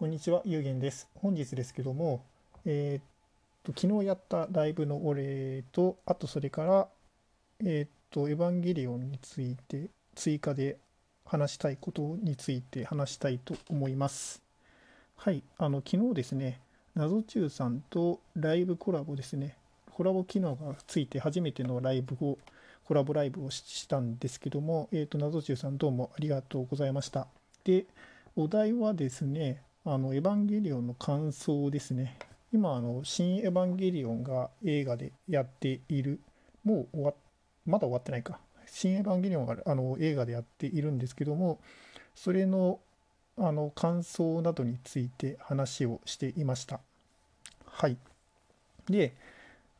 こんにちは、ゆうげんです。本日ですけども、えーっと、昨日やったライブのお礼と、あとそれから、えーっと、エヴァンゲリオンについて追加で話したいことについて話したいと思います。はい、あの、昨日ですね、謎中さんとライブコラボですね、コラボ機能がついて初めてのライブを、コラボライブをしたんですけども、えーっと、謎中さんどうもありがとうございました。で、お題はですね、あの、エヴァンゲリオンの感想ですね。今、あの、新エヴァンゲリオンが映画でやっている、もう終わっ、まだ終わってないか。新エヴァンゲリオンがあの映画でやっているんですけども、それの、あの、感想などについて話をしていました。はい。で、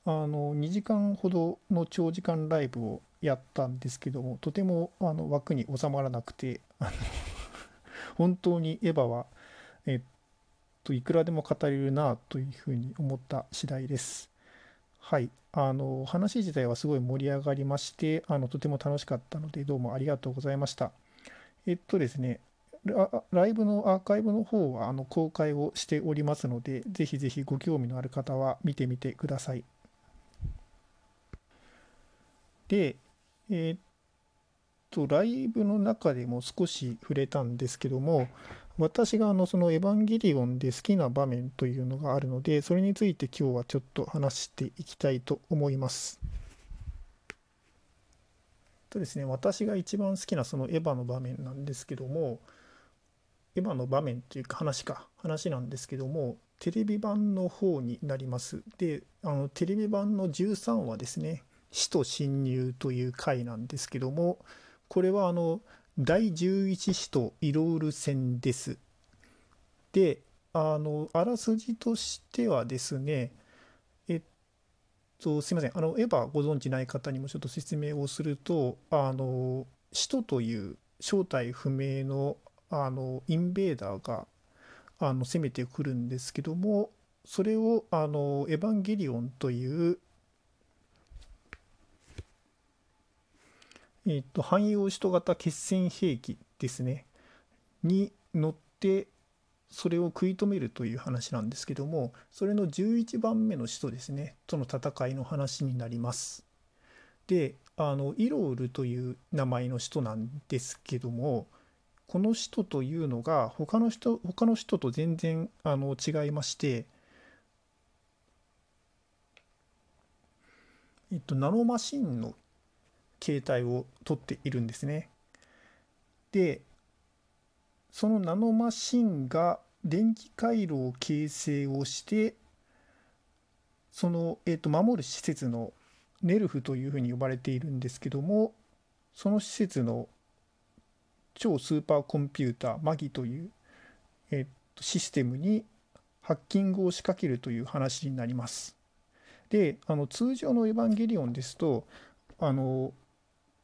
あの、2時間ほどの長時間ライブをやったんですけども、とてもあの枠に収まらなくて、本当にエヴァは、えっと、いくらでも語れるなというふうに思った次第です。はい。あの、話自体はすごい盛り上がりまして、あの、とても楽しかったので、どうもありがとうございました。えっとですね、ライブのアーカイブの方はあの公開をしておりますので、ぜひぜひご興味のある方は見てみてください。で、えっと、ライブの中でも少し触れたんですけども、私があのそのエヴァンゲリオンで好きな場面というのがあるので、それについて今日はちょっと話していきたいと思います。とですね、私が一番好きなそのエヴァの場面なんですけども、エヴァの場面というか話か、話なんですけども、テレビ版の方になります。で、あのテレビ版の13話ですね、死と侵入という回なんですけども、これはあの第11使徒イロール戦です。で、あの、あらすじとしてはですね、えっと、すいません、あの、エヴァご存知ない方にもちょっと説明をすると、あの、使徒という正体不明の、あの、インベーダーが、あの、攻めてくるんですけども、それを、あの、エヴァンゲリオンという、えっと、汎用使徒型決戦兵器ですね、に乗って、それを食い止めるという話なんですけども、それの11番目の使徒ですね、との戦いの話になります。で、あの、イロールという名前の使徒なんですけども、この使徒というのが他の人、他の人と全然あの違いまして、えっと、ナノマシンの形態をとっているんですね。で、そのナノマシンが電気回路を形成をして、その、えっと、守る施設のネルフというふうに呼ばれているんですけども、その施設の超スーパーコンピューターマギという、えっと、システムにハッキングを仕掛けるという話になります。で、あの通常のエヴァンゲリオンですと、あの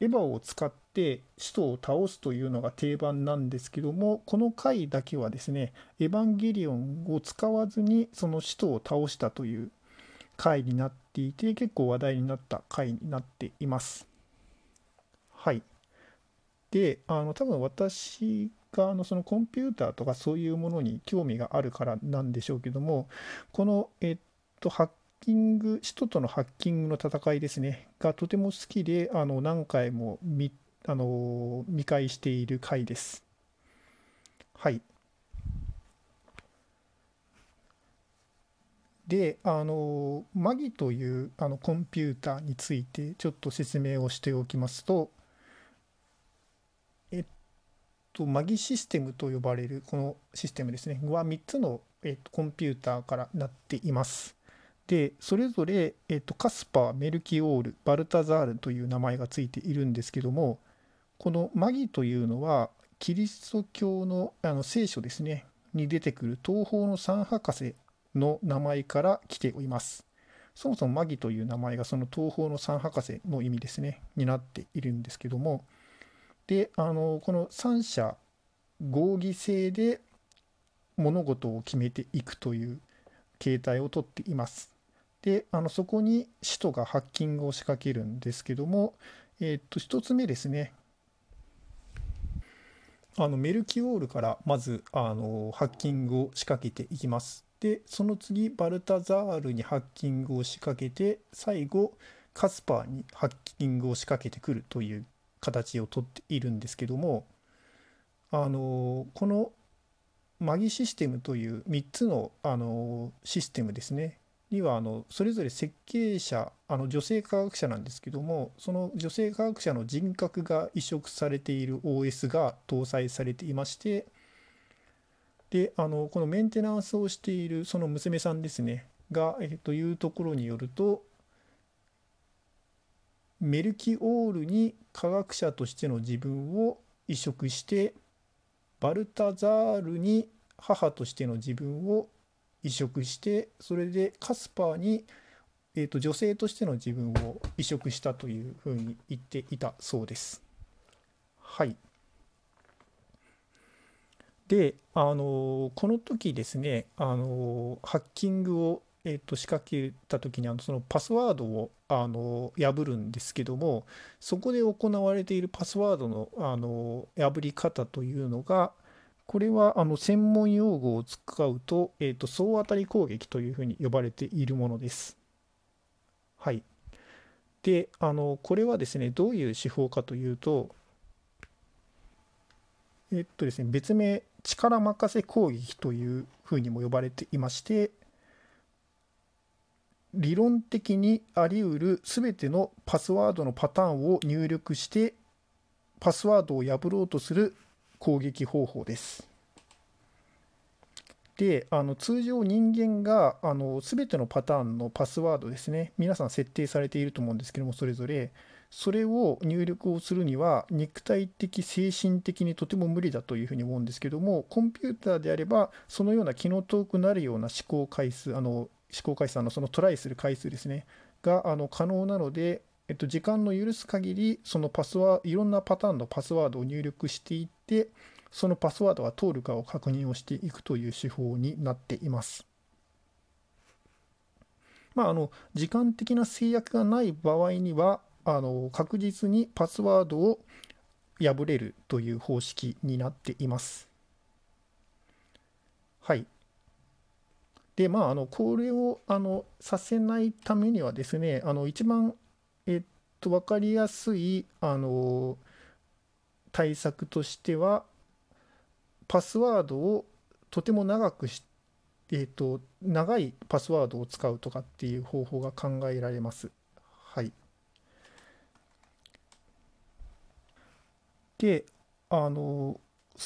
エヴァを使って使徒を倒すというのが定番なんですけども、この回だけはですね、エヴァンゲリオンを使わずにその使徒を倒したという回になっていて、結構話題になった回になっています。はい。で、あの多分私があのそのコンピューターとかそういうものに興味があるからなんでしょうけども、この、えっと、ハッキング、使徒とのハッキングの戦いですね、がとても好きで、あの何回も見あの見返している回です。はい。で、あの、マギというあのコンピューターについてちょっと説明をしておきますと、えっと、マギシステムと呼ばれるこのシステムですね、は3つの、えっと、コンピューターからなっています。で、それぞれ、えっと、カスパー、メルキオール、バルタザールという名前がついているんですけども、このマギというのは、キリスト教のあの聖書ですね、に出てくる東方の三博士の名前から来ております。そもそもマギという名前がその東方の三博士の意味ですね、になっているんですけども、で、あの、この三者合議制で物事を決めていくという形態をとっています。で、あのそこに使徒がハッキングを仕掛けるんですけども、えっと、一つ目ですね。あのメルキオールからまずあのハッキングを仕掛けていきます。でその次バルタザールにハッキングを仕掛けて最後カスパーにハッキングを仕掛けてくるという形をとっているんですけどもあのこのマギシステムという3つのあのシステムですねにはあのそれぞれ設計者あの女性科学者なんですけどもその女性科学者の人格が移植されている OS が搭載されていましてであのこのメンテナンスをしているその娘さんですねが、えというところによるとメルキオールに科学者としての自分を移植してバルタザールに母としての自分を移植してそれでカスパーに、えーと、女性としての自分を移植したというふうに言っていたそうです。はい。で、あのこの時ですね、あのハッキングをえー、と仕掛けた時にあのそのパスワードをあの破るんですけどもそこで行われているパスワードのあの破り方というのがこれはあの専門用語を使うと,、えー、と総当たり攻撃というふうに呼ばれているものです。はい。であのこれはですねどういう手法かというとえっとですね別名力任せ攻撃というふうにも呼ばれていまして理論的にあり得る全てのパスワードのパターンを入力してパスワードを破ろうとする攻撃方法です。であの通常人間があの全てのパターンのパスワードですね皆さん設定されていると思うんですけどもそれぞれそれを入力をするには肉体的精神的にとても無理だというふうに思うんですけどもコンピューターであればそのような気の遠くなるような思考回数あの試行回数のそのトライする回数ですねがあの可能なので、えっと、時間の許す限りそのパスワーいろんなパターンのパスワードを入力していってそのパスワードが通るかを確認をしていくという手法になっています。まあ、あの時間的な制約がない場合にはあの確実にパスワードを破れるという方式になっています。はい。でまああのこれをあのさせないためにはですねあの一番えっと分かりやすいあの対策としてはパスワードをとても長くしえっと長いパスワードを使うとかっていう方法が考えられます。はい。であの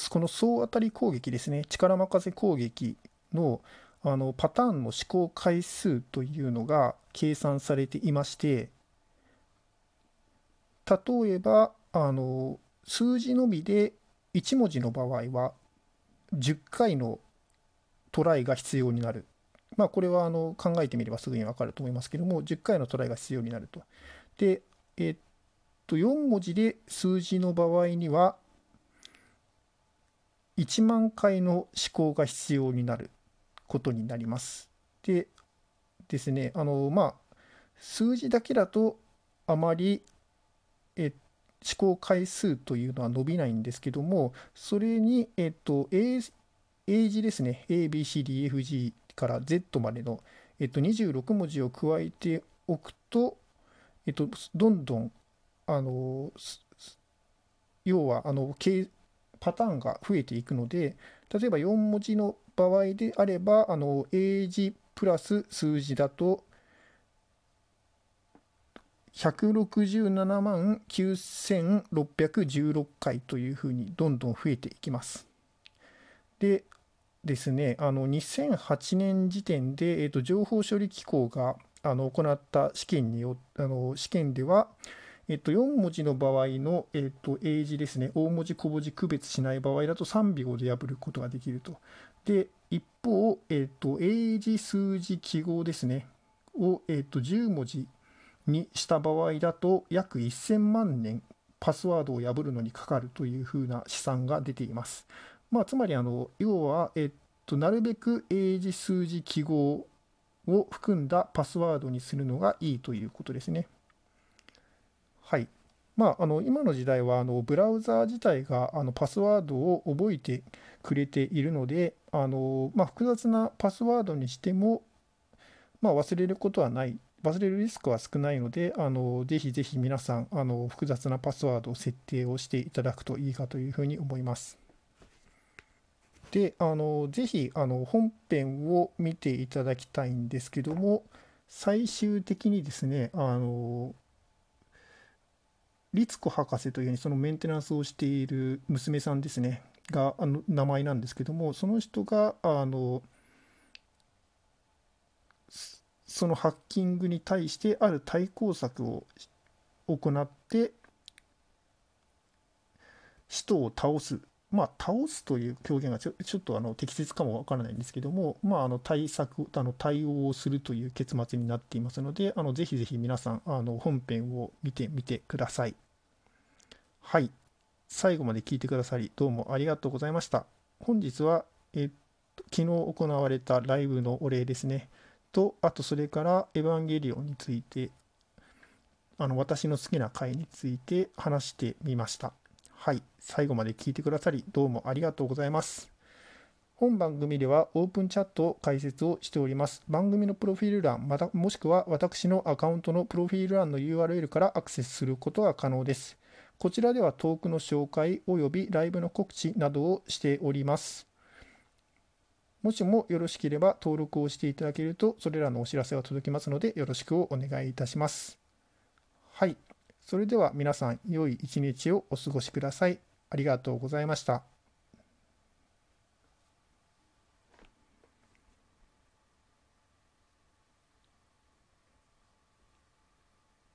この総当たり攻撃ですね力任せ攻撃のあのパターンの試行回数というのが計算されていまして例えばあの数字のみで1文字の場合は10回のトライが必要になる。まあこれはあの考えてみればすぐにわかると思いますけども10回のトライが必要になると。で、えっと4文字で数字の場合には1万回の思考が必要になることになります。でですね、あのまあ、数字だけだとあまりえっ思考回数というのは伸びないんですけども、それに、えっと、英英字ですね、ABCDFG から Z までの、えっと、26文字を加えておくと、えっと、どんどん、あの、要は、あの、パターンが増えていくので、例えば4文字の場合であれば、あの、英字プラス数字だと、167万9616回というふうにどんどん増えていきます。でですね、あの2008年時点で、えーと、情報処理機構があの行った試験によあの試験では、えっと、4文字の場合の、えっと、英字ですね、大文字、小文字区別しない場合だと3秒で破ることができると。で、一方、えっと、英字、数字、記号ですね、を、えっと、10文字にした場合だと、約1000万年パスワードを破るのにかかるというふうな試算が出ています。まあ、つまりあの、要は、えっと、なるべく英字、数字、記号を含んだパスワードにするのがいいということですね。はい。まあ、あの今の時代はあのブラウザー自体があのパスワードを覚えてくれているので、あのまあ、複雑なパスワードにしても、まあ、忘れることはない、忘れるリスクは少ないので、あのぜひぜひ皆さんあの、複雑なパスワードを設定をしていただくといいかというふうに思います。で、あのぜひあの本編を見ていただきたいんですけども、最終的にですね、あの律子博士というそのメンテナンスをしている娘さんですねがあの名前なんですけどもその人があのそのハッキングに対してある対抗策を行って人を倒すまあ倒すという表現がちょちょっとあの適切かもわからないんですけどもまああの対策あの対応をするという結末になっていますのであのぜひぜひ皆さんあの本編を見てみてください。はい最後まで聞いてくださりどうもありがとうございました。本日はえっと昨日行われたライブのお礼ですね。と、あとそれからエヴァンゲリオンについて、あの私の好きな回について話してみました。はい、最後まで聞いてくださりどうもありがとうございます。本番組ではオープンチャットを解説をしております。番組のプロフィール欄、またもしくは私のアカウントのプロフィール欄の URL からアクセスすることが可能です。こちらではトークの紹介及びライブの告知などをしております。もしもよろしければ登録をしていただけると、それらのお知らせが届きますので、よろしくお願いいたします。はい。それでは皆さん、良い一日をお過ごしください。ありがとうございました。